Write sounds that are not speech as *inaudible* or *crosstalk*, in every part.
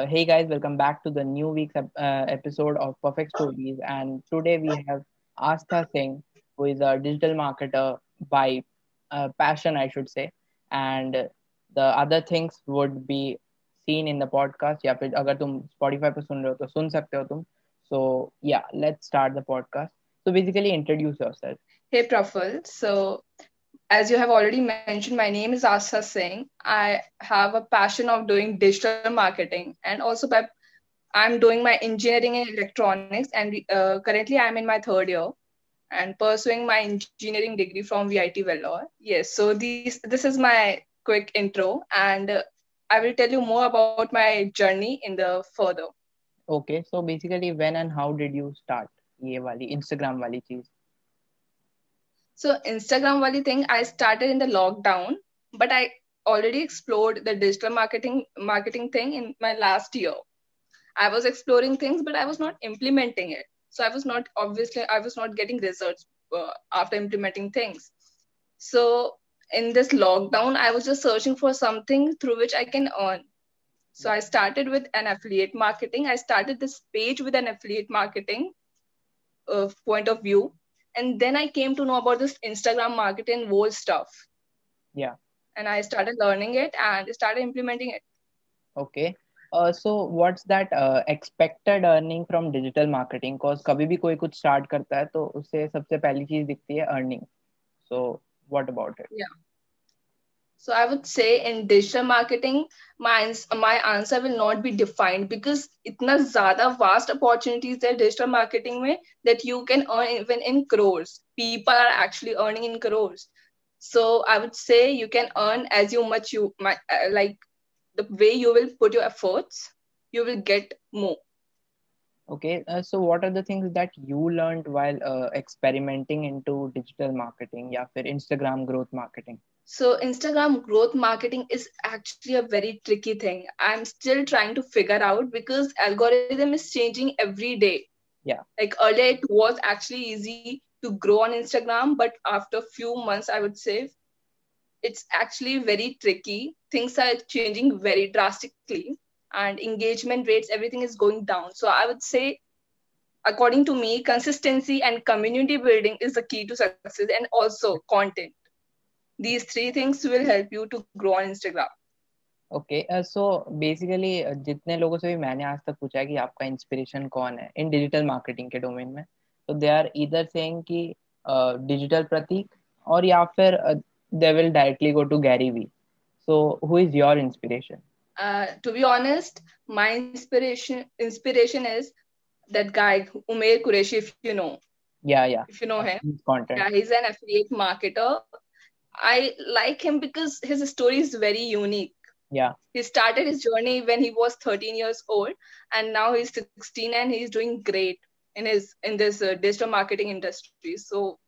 Uh, hey guys, welcome back to the new week's ep- uh, episode of Perfect Stories. And today we have Astha Singh, who is a digital marketer by uh, passion, I should say. And the other things would be seen in the podcast. या फिर अगर तुम Spotify पे सुन रहे हो तो सुन सकते हो तुम. So yeah, let's start the podcast. So basically, introduce yourself. Hey Praful. So as you have already mentioned, my name is Asa Singh. I have a passion of doing digital marketing, and also by I'm doing my engineering in electronics, and uh, currently I'm in my third year and pursuing my engineering degree from VIT Vellore. Yes, so these this is my quick intro, and uh, I will tell you more about my journey in the further. Okay, so basically, when and how did you start ये वाली Instagram वाली चीज? so Instagram wali thing I started in the lockdown, but I already explored the digital marketing marketing thing in my last year. I was exploring things, but I was not implementing it. So I was not obviously I was not getting results uh, after implementing things. So in this lockdown, I was just searching for something through which I can earn. So I started with an affiliate marketing. I started this page with an affiliate marketing uh, point of view and then i came to know about this instagram marketing whole stuff. Yeah. And i started learning it and started implementing it. Okay. Uh, so what's that uh, expected earning from digital marketing? Cause kabhi bhi koi kuch start karta hai to usse sabse pehli cheez dikhti hai earning. So what about it? Yeah so I would say in digital marketing, my, my answer will not be defined because itna zyada vast opportunities there digital marketing mein that you can earn even in crores. People are actually earning in crores. So I would say you can earn as you much you uh, like the way you will put your efforts, you will get more. Okay, uh, so what are the things that you learned while uh, experimenting into digital marketing, yeah, for Instagram growth marketing? So Instagram growth marketing is actually a very tricky thing. I'm still trying to figure out because algorithm is changing every day. Yeah. Like earlier it was actually easy to grow on Instagram, but after a few months, I would say it's actually very tricky. Things are changing very drastically and engagement rates, everything is going down. So I would say according to me, consistency and community building is the key to success and also content these three things will help you to grow on instagram. Okay so basically जितने लोगों से भी मैंने आज तक पूछा है कि आपका इंस्पिरेशन कौन है इन डिजिटल मार्केटिंग के डोमेन में तो दे आर इधर सेइंग कि uh, डिजिटल प्रतीक और या फिर they will directly go to Gary Vee so who is your inspiration to be honest my inspiration inspiration is that guy Umer Qureshi if you know yeah yeah if you know him content yeah an affiliate marketer I like him because his story is very unique. Yeah. He started his journey when he was 13 years old, and now he's 16 and he's doing great in his in this uh, digital marketing industry. So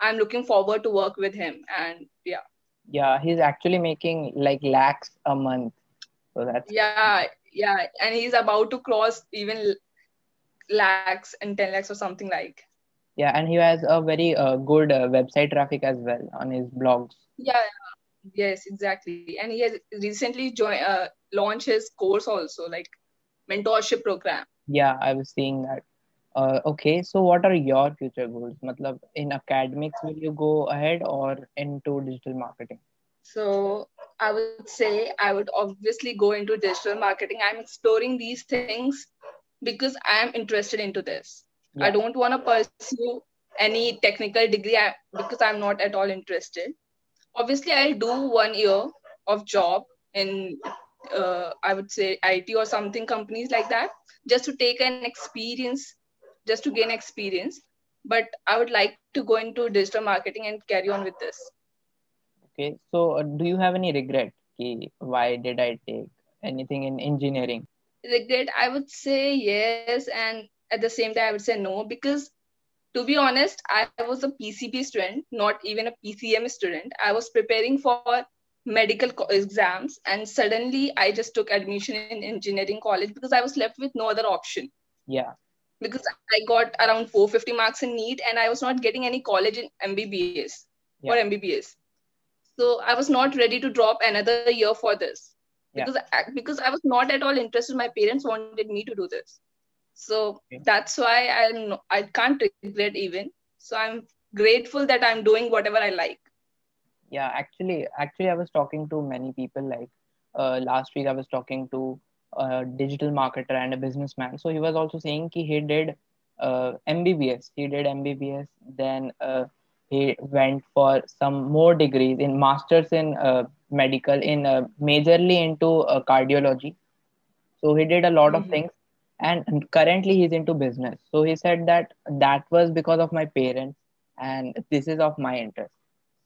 I'm looking forward to work with him, and yeah. Yeah, he's actually making like lakhs a month. So that's yeah, yeah, and he's about to cross even lakhs and 10 lakhs or something like yeah and he has a very uh, good uh, website traffic as well on his blogs. Yeah yes exactly. And he has recently joined uh, launched his course also like mentorship program. Yeah i was seeing that. Uh, okay so what are your future goals? Matlab in academics will you go ahead or into digital marketing? So i would say i would obviously go into digital marketing. I'm exploring these things because i am interested into this yeah. i don't want to pursue any technical degree because i'm not at all interested. Obviously i'll do one year of job in uh, i would say it or something companies like that just to take an experience just to gain experience. But i would like to go into digital marketing and carry on with this. Okay so uh, do you have any regret? Why did i take anything in engineering? Regret i would say yes and at the same time, I would say no because to be honest, I was a PCB student, not even a PCM student. I was preparing for medical exams and suddenly I just took admission in engineering college because I was left with no other option. Yeah. Because I got around 450 marks in NEET and I was not getting any college in MBBS yeah. or MBBS. So I was not ready to drop another year for this. yeah. because I, because I was not at all interested. My parents wanted me to do this, so okay. that's why I'm I can't regret even. So I'm grateful that I'm doing whatever I like. Yeah, actually, actually, I was talking to many people. Like uh, last week, I was talking to a digital marketer and a businessman. So he was also saying he, he did uh, MBBS. He did MBBS. Then uh, he went for some more degrees in masters in uh, medical in uh, majorly into uh, cardiology so he did a lot mm-hmm. of things and currently he's into business so he said that that was because of my parents and this is of my interest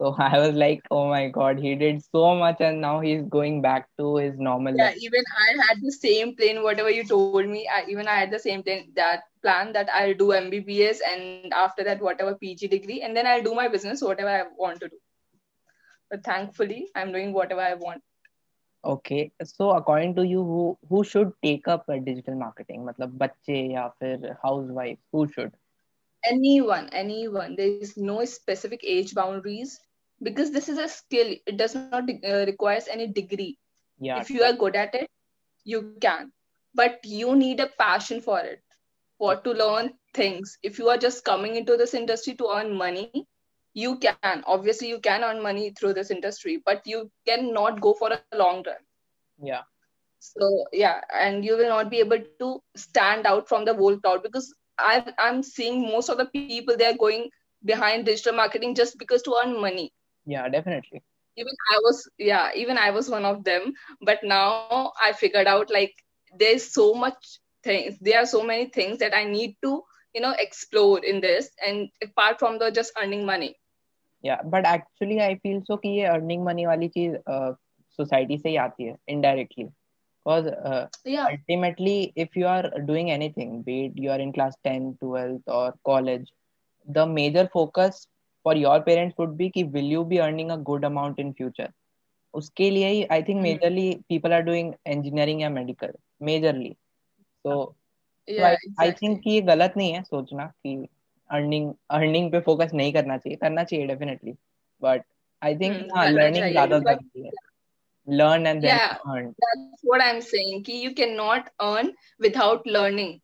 so *laughs* I was like, oh my god, he did so much, and now he's going back to his normal. Yeah, life. even I had the same plan. Whatever you told me, I, even I had the same plan. That plan that I'll do MBBS, and after that, whatever PG degree, and then I'll do my business, whatever I want to do. But thankfully, I'm doing whatever I want. Okay, so according to you, who who should take up a digital marketing? मतलब बच्चे या फिर housewife, who should? Anyone, anyone. There is no specific age boundaries because this is a skill it does not uh, requires any degree yeah if you are good at it you can but you need a passion for it for to learn things if you are just coming into this industry to earn money you can. Obviously you can earn money through this industry but you cannot go for a long run. Yeah. So yeah and you will not be able to stand out from the whole crowd because i i'm seeing most of the people they are going behind digital marketing just because to earn money. Yeah definitely. Even i was yeah even i was one of them but now i figured out like there's so much things there are so many things that i need to you know explore in this and apart from the just earning money yeah but actually i feel so कि ये earning money वाली चीज society uh, से ही आती है indirectly because uh, yeah. ultimately if you are doing anything be it you are in class 10 12th or college the major focus for your parents would be कि will you be earning a good amount in future उसके लिए ही I think majorly people are doing engineering या medical majorly तो I think कि ये गलत नहीं है सोचना कि अर्निंग अर्निंग पे फोकस नहीं करना चाहिए करना चाहिए डेफिनेटली बट आई थिंक हाँ लर्निंग ज़्यादा ज़रूरी है learn and then yeah, earn that's what i'm saying ki you cannot earn without learning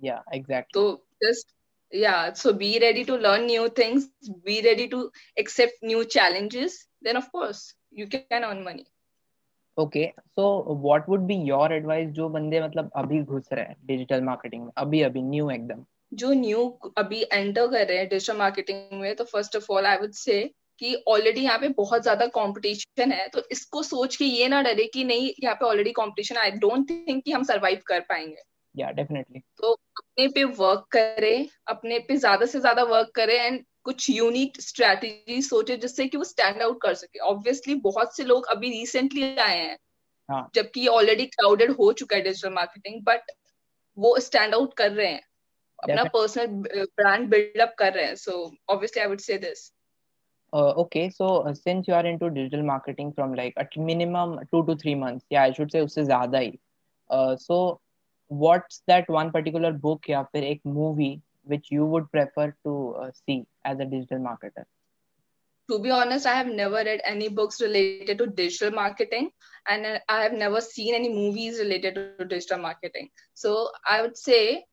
yeah exactly so just yeah so be ready to learn new things be ready to accept new challenges then of course you can earn money okay so what would be your advice जो बंदे मतलब अभी घुस रहे हैं digital marketing में? अभी अभी न्यू एकदम। जो न्यू अभी एंटर कर रहे हैं डिजिटल मार्केटिंग में तो first of all I would say कि ऑलरेडी यहाँ पे बहुत ज़्यादा कंपटीशन है तो इसको सोच के ये ना डरे कि नहीं यहाँ पे already competition I don't think कि हम सरवाइव कर पाएँगे। या डेफिनेटली तो अपने पे वर्क करे अपने पे ज़्यादा से ज़्यादा वर्क करे एंड कुछ यूनिक स्ट्रेटेजी सोचे जिससे कि वो स्टैंड आउट कर सके। ऑब्वियसली बहुत से लोग अभी रिसेंटली आए हैं हाँ. जबकि ऑलरेडी क्राउडेड हो चुका है डिजिटल मार्केटिंग बट वो स्टैंड आउट कर रहे हैं। अपना पर्सनल ब्रांड बिल्डअप कर रहे हैं। So obviously I would say this Uh, okay, so uh, since you are into digital marketing from like at minimum two to three months, yeah, I should say उससे ज़्यादा ही. Uh, so what's that one particular book या फिर एक movie which you would prefer to uh, see as a digital marketer? To be honest, I have never read any books related to digital marketing, and I have never seen any movies related to digital marketing. So I would say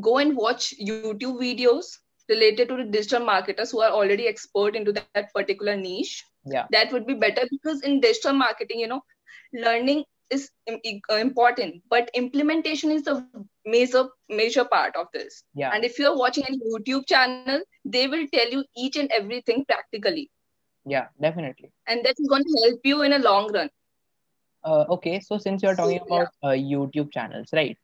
go and watch YouTube videos related to the digital marketers who are already expert into that, that particular niche. Yeah, that would be better because in digital marketing, you know, learning is uh, important but implementation is the major major part of this yeah and if you're watching a youtube channel they will tell you each and everything practically yeah definitely and that is going to help you in a long run uh, okay so since you're talking so, about yeah. uh, youtube channels right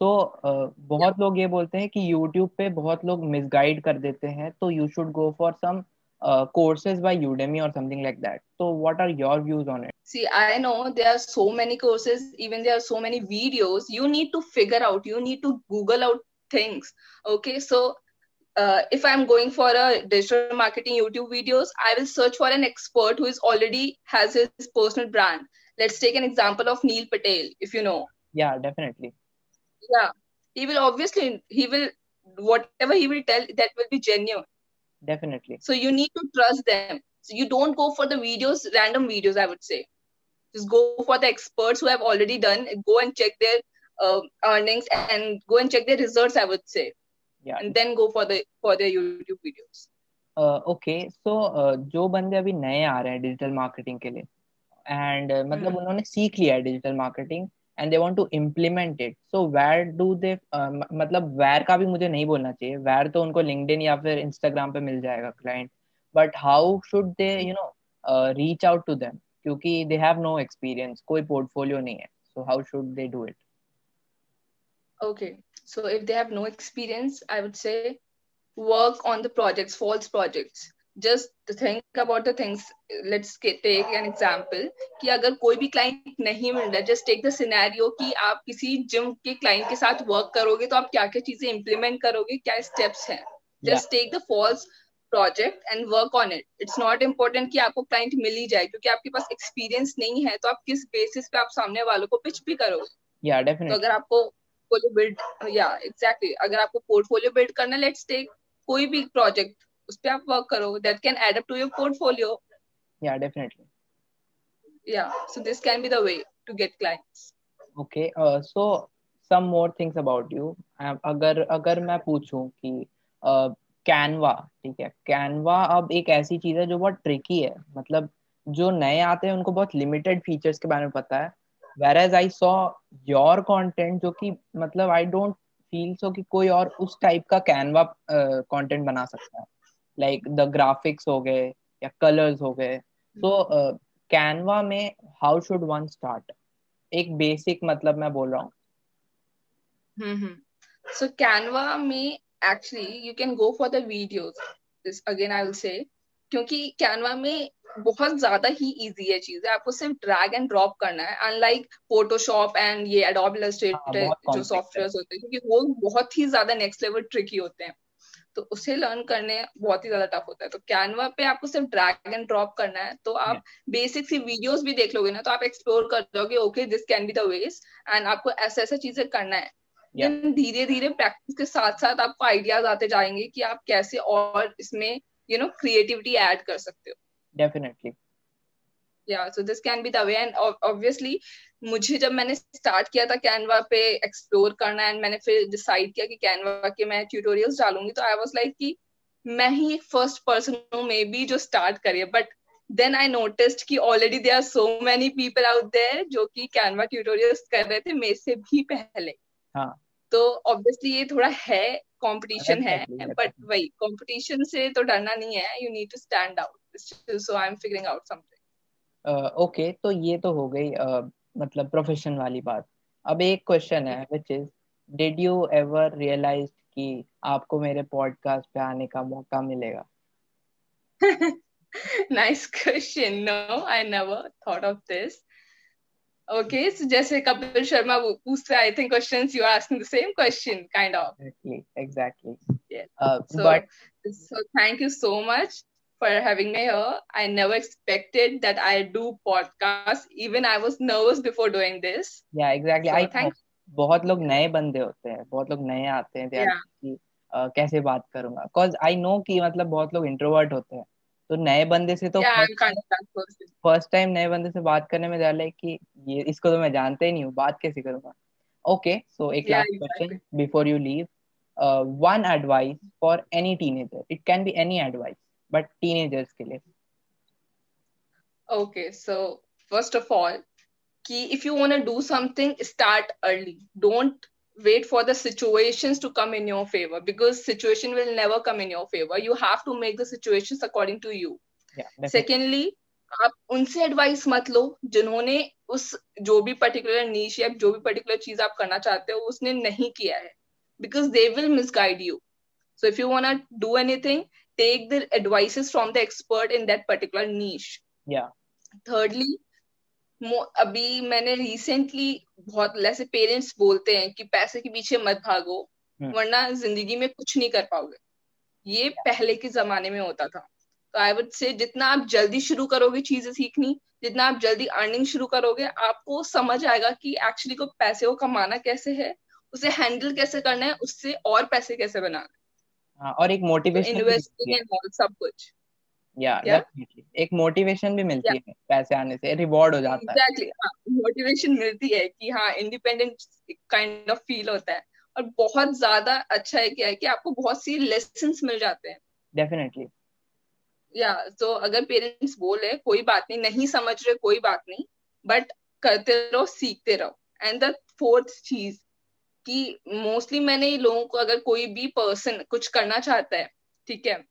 तो uh, बहुत yeah. लोग ये बोलते हैं कि YouTube पे बहुत लोग मिसगाइड कर देते हैं तो you should go for some uh, courses by Udemy or something like that. So, what are your views on it? See, I know there are so many courses, even there are so many videos. You need to figure out, you need to Google out things. Okay, so uh, if I'm going for a digital marketing YouTube videos, I will search for an expert who is already has his personal brand. Let's take an example of Neil Patel, if you know. Yeah, definitely. Yeah, he will obviously he will whatever he will tell that will be genuine definitely so you need to trust them so you don't go for the videos random videos i would say just go for the experts who have already done go and check their uh, earnings and go and check their results i would say yeah and then go for the for their youtube videos okay so जो बंदे अभी नए आ रहे हैं digital marketing के लिए and uh, मतलब हम्म। उन्होंने सीख लिया है digital marketing and they want to implement it so where do they मतलब वेयर का भी मुझे नहीं बोलना चाहिए। वेयर तो उनको लिंक्डइन या फिर इंस्टाग्राम पे मिल जाएगा client but how should they you know reach out to them क्योंकि दे हैव नो एक्सपीरियंस कोई पोर्टफोलियो नहीं है। So how should they do it okay. So if they have no experience i would say work on the projects false projects. Just think about the things let's take an example कि अगर कोई भी client नहीं मिल रहा just take the scenario कि आप किसी gym के क्लाइंट के साथ वर्क करोगे तो आप क्या क्या चीज़ें इंप्लीमेंट करोगे क्या स्टेप्स हैं? Just take the false project and work on it it's not important कि आपको क्लाइंट मिल ही जाए क्योंकि आपके पास एक्सपीरियंस नहीं है तो आप किस बेसिस पे आप सामने वालों को पिच भी करोगे? या तो डेफिनेटली अगर आपको पोर्टफोलियो बिल्ड या एग्जैक्टली अगर आपको पोर्टफोलियो बिल्ड करना लेट्स टेक कोई भी प्रोजेक्ट उस पे आप वर्क करो that can add up to your portfolio yeah definitely yeah so this can be the way to get clients okay so some more things about you अगर अगर मैं पूछूँ कि कैनवा ठीक है? कैनवा अब एक ऐसी चीज़ है जो बहुत ट्रिकी है। मतलब जो नए आते हैं उनको बहुत लिमिटेड फीचर्स के बारे में पता है। Whereas I saw your content जो कि मतलब आई डोंट फील सो कि कोई और उस टाइप का कैनवा कंटेंट बना सकता है। लाइक द ग्राफिक्स हो गए या कलर्स हो गए। तो कैनवा में हाउ शुड वन स्टार्ट एक बेसिक मतलब मैं बोल रहा हूँ। सो कैनवा में actually you can go for the videos again I will say क्योंकि कैनवा में बहुत ज़्यादा ही इजी है चीज़ें। आपको सिर्फ़ ड्रैग एंड ड्रॉप करना है अनलाइक फोटोशॉप एंड ये एडोब इलस्ट्रेटर जो सॉफ्टवेयर होते हैं क्योंकि वो बहुत ही ज़्यादा नेक्स्ट लेवल ट्रिकी होते हैं। तो उसे लर्न करने बहुत ही ज़्यादा टफ होता है। तो कैनवा पे आपको सिर्फ़ ड्रैग एंड ड्रॉप करना है तो आप बेसिक सी वीडियोस भी देख लोगे ना तो आप एक्सप्लोर कर जाओगे okay this can be the ways and आपको ऐसा ऐसा चीज़ें करना है। धीरे धीरे प्रैक्टिस के साथ साथ आपको आइडियाज़ आते जाएँगे कि आप कैसे और इसमें यू नो क्रिएटिविटी ऐड कर सकते हो। Definitely yeah so this can be the way and obviously मुझे जब मैंने स्टार्ट किया था कैनवा पे एक्सप्लोर करना एंड मैंने फिर डिसाइड किया कि कैनवा के मैं ट्यूटोरियल्स डालूँगी तो आई वाज लाइक कि मैं ही फ़र्स्ट पर्सन हूँ मे बी जो स्टार्ट करिए। बट देन आई नोटिस्ड कि already they are so many people out there जो कि कैनवा ट्यूटोरियल्स कर रहे थे मेरे से भी पहले। हाँ। तो ऑब्वियसली ये थोड़ा है कंपटीशन है बट वही कंपटीशन से तो डरना नहीं है you need to stand out so I am figuring out something okay तो ये तो हो गई uh, मतलब प्रोफेशन वाली बात अब एक क्वेश्चन है which is did you ever realise कि आपको मेरे पॉडकास्ट पे आने का मौका मिलेगा nice question no I never thought of this Okay, so जैसे कपिल शर्मा पूछते I think questions you are asking the same question kind of. Exactly, exactly. Yeah. Uh, so, but so thank you so much for having me here. I never expected that I do podcast. Even I was nervous before doing this. Yeah, exactly. So, I thank बहुत लोग नए बंदे होते हैं बहुत लोग नए आते हैं Yeah. कि uh, कैसे बात करूँगा बिकॉज़ आई नो कि मतलब बहुत लोग इंट्रोवर्ट होते हैं तो नए बंदे से तो. फ़र्स्ट टाइम नए बंदे से बात करने में ज़्यादा कि ये इसको तो मैं जानते ही नहीं हूँ बात कैसे करूँगा ओके सो एक last question before you leave one advice for any teenager it can be any advice but teenagers के लिए। Okay so first of all कि if you want to do something start early don't wait for the situations to come in your favour because situation will never come in your favour you have to make the situations according to you secondly आप उनसे advice मत लो जिन्होंने उस जो भी particular नीच या जो भी पर्टिकुलर चीज़ आप करना चाहते हो उसने नहीं किया है। Because they will miss you so if you want to do anything take the advices from the expert in that particular niche Yeah, thirdly अभी मैंने रिसेंटली बहुत ऐसे पेरेंट्स बोलते हैं कि पैसे के पीछे मत भागो हम्म। वरना ज़िंदगी में कुछ नहीं कर पाओगे। ये पहले के जमाने में होता था। तो आई वुड से जितना आप जल्दी शुरू करोगे चीज़ें सीखनी जितना आप जल्दी अर्निंग शुरू करोगे आपको समझ आएगा कि एक्चुअली को पैसे को कमाना कैसे है उसे हैंडल कैसे करना है उससे और पैसे कैसे बनाना हाँ, और एक मोटिवेशन इन्वेस्टिंग एंड ऑल सब कुछ। या एक मोटिवेशन भी मिलती. है पैसे आने से रिवॉर्ड हो जाता है। एग्जैक्टली हाँ मोटिवेशन मिलती है कि हाँ इंडिपेंडेंट काइंड ऑफ़ फील होता है। और बहुत ज़्यादा अच्छा है क्या है कि आपको बहुत सी लेसन्स मिल जाते हैं। डेफिनेटली या तो अगर पेरेंट्स बोले कोई बात नहीं नहीं समझ रहे कोई बात नहीं बट करते रहो सीखते रहो. एंड द फोर्थ चीज़ कि मोस्टली मैंने लोगों को अगर कोई भी पर्सन कुछ करना चाहता है ठीक है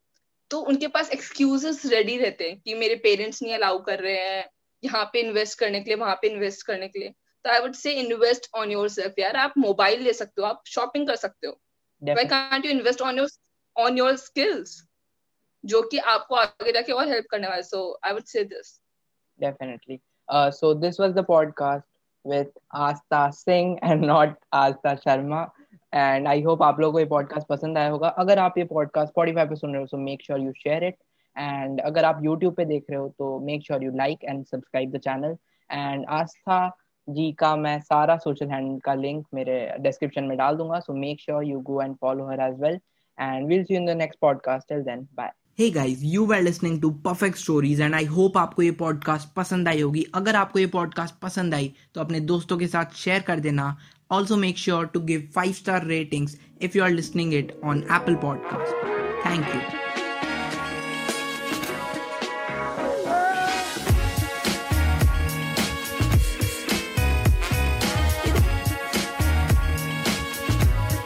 तो उनके पास एक्सक्यूजेस रेडी रहते हैं कि मेरे पेरेंट्स नहीं अलाउ कर रहे हैं यहाँ पे इन्वेस्ट करने के लिए वहाँ पे इन्वेस्ट करने के लिए। तो I would say invest on your self यार आप मोबाइल ले सकते हो आप शॉपिंग कर सकते हो। Why can't you invest on your on your skills जो कि आपको आगे जाके और हेल्प करने वाले। So I would say this definitely. Uh, so this was the podcast. With Asta Singh and not Asta Sharma and I hope आप लोगों को ये podcast पसंद आया होगा अगर आप ये podcast Spotify पे सुन रहे हो so make sure you share it and अगर आप YouTube पे देख रहे हो तो make sure you like and subscribe the channel and आस्था जी का मैं सारा सोशल हैंडल का लिंक मेरे डिस्क्रिप्शन में डाल दूँगा so make sure you go and follow her as well and we'll see you in the next podcast till then bye Hey you you were to perfect stories and I hope आपको ये podcast पसंद आई होगी। अगर आपको ये podcast पसंद आई तो अपने दोस्तों के साथ शेयर कर देना। Also make sure to give five star ratings if you are listening it on Apple podcast thank you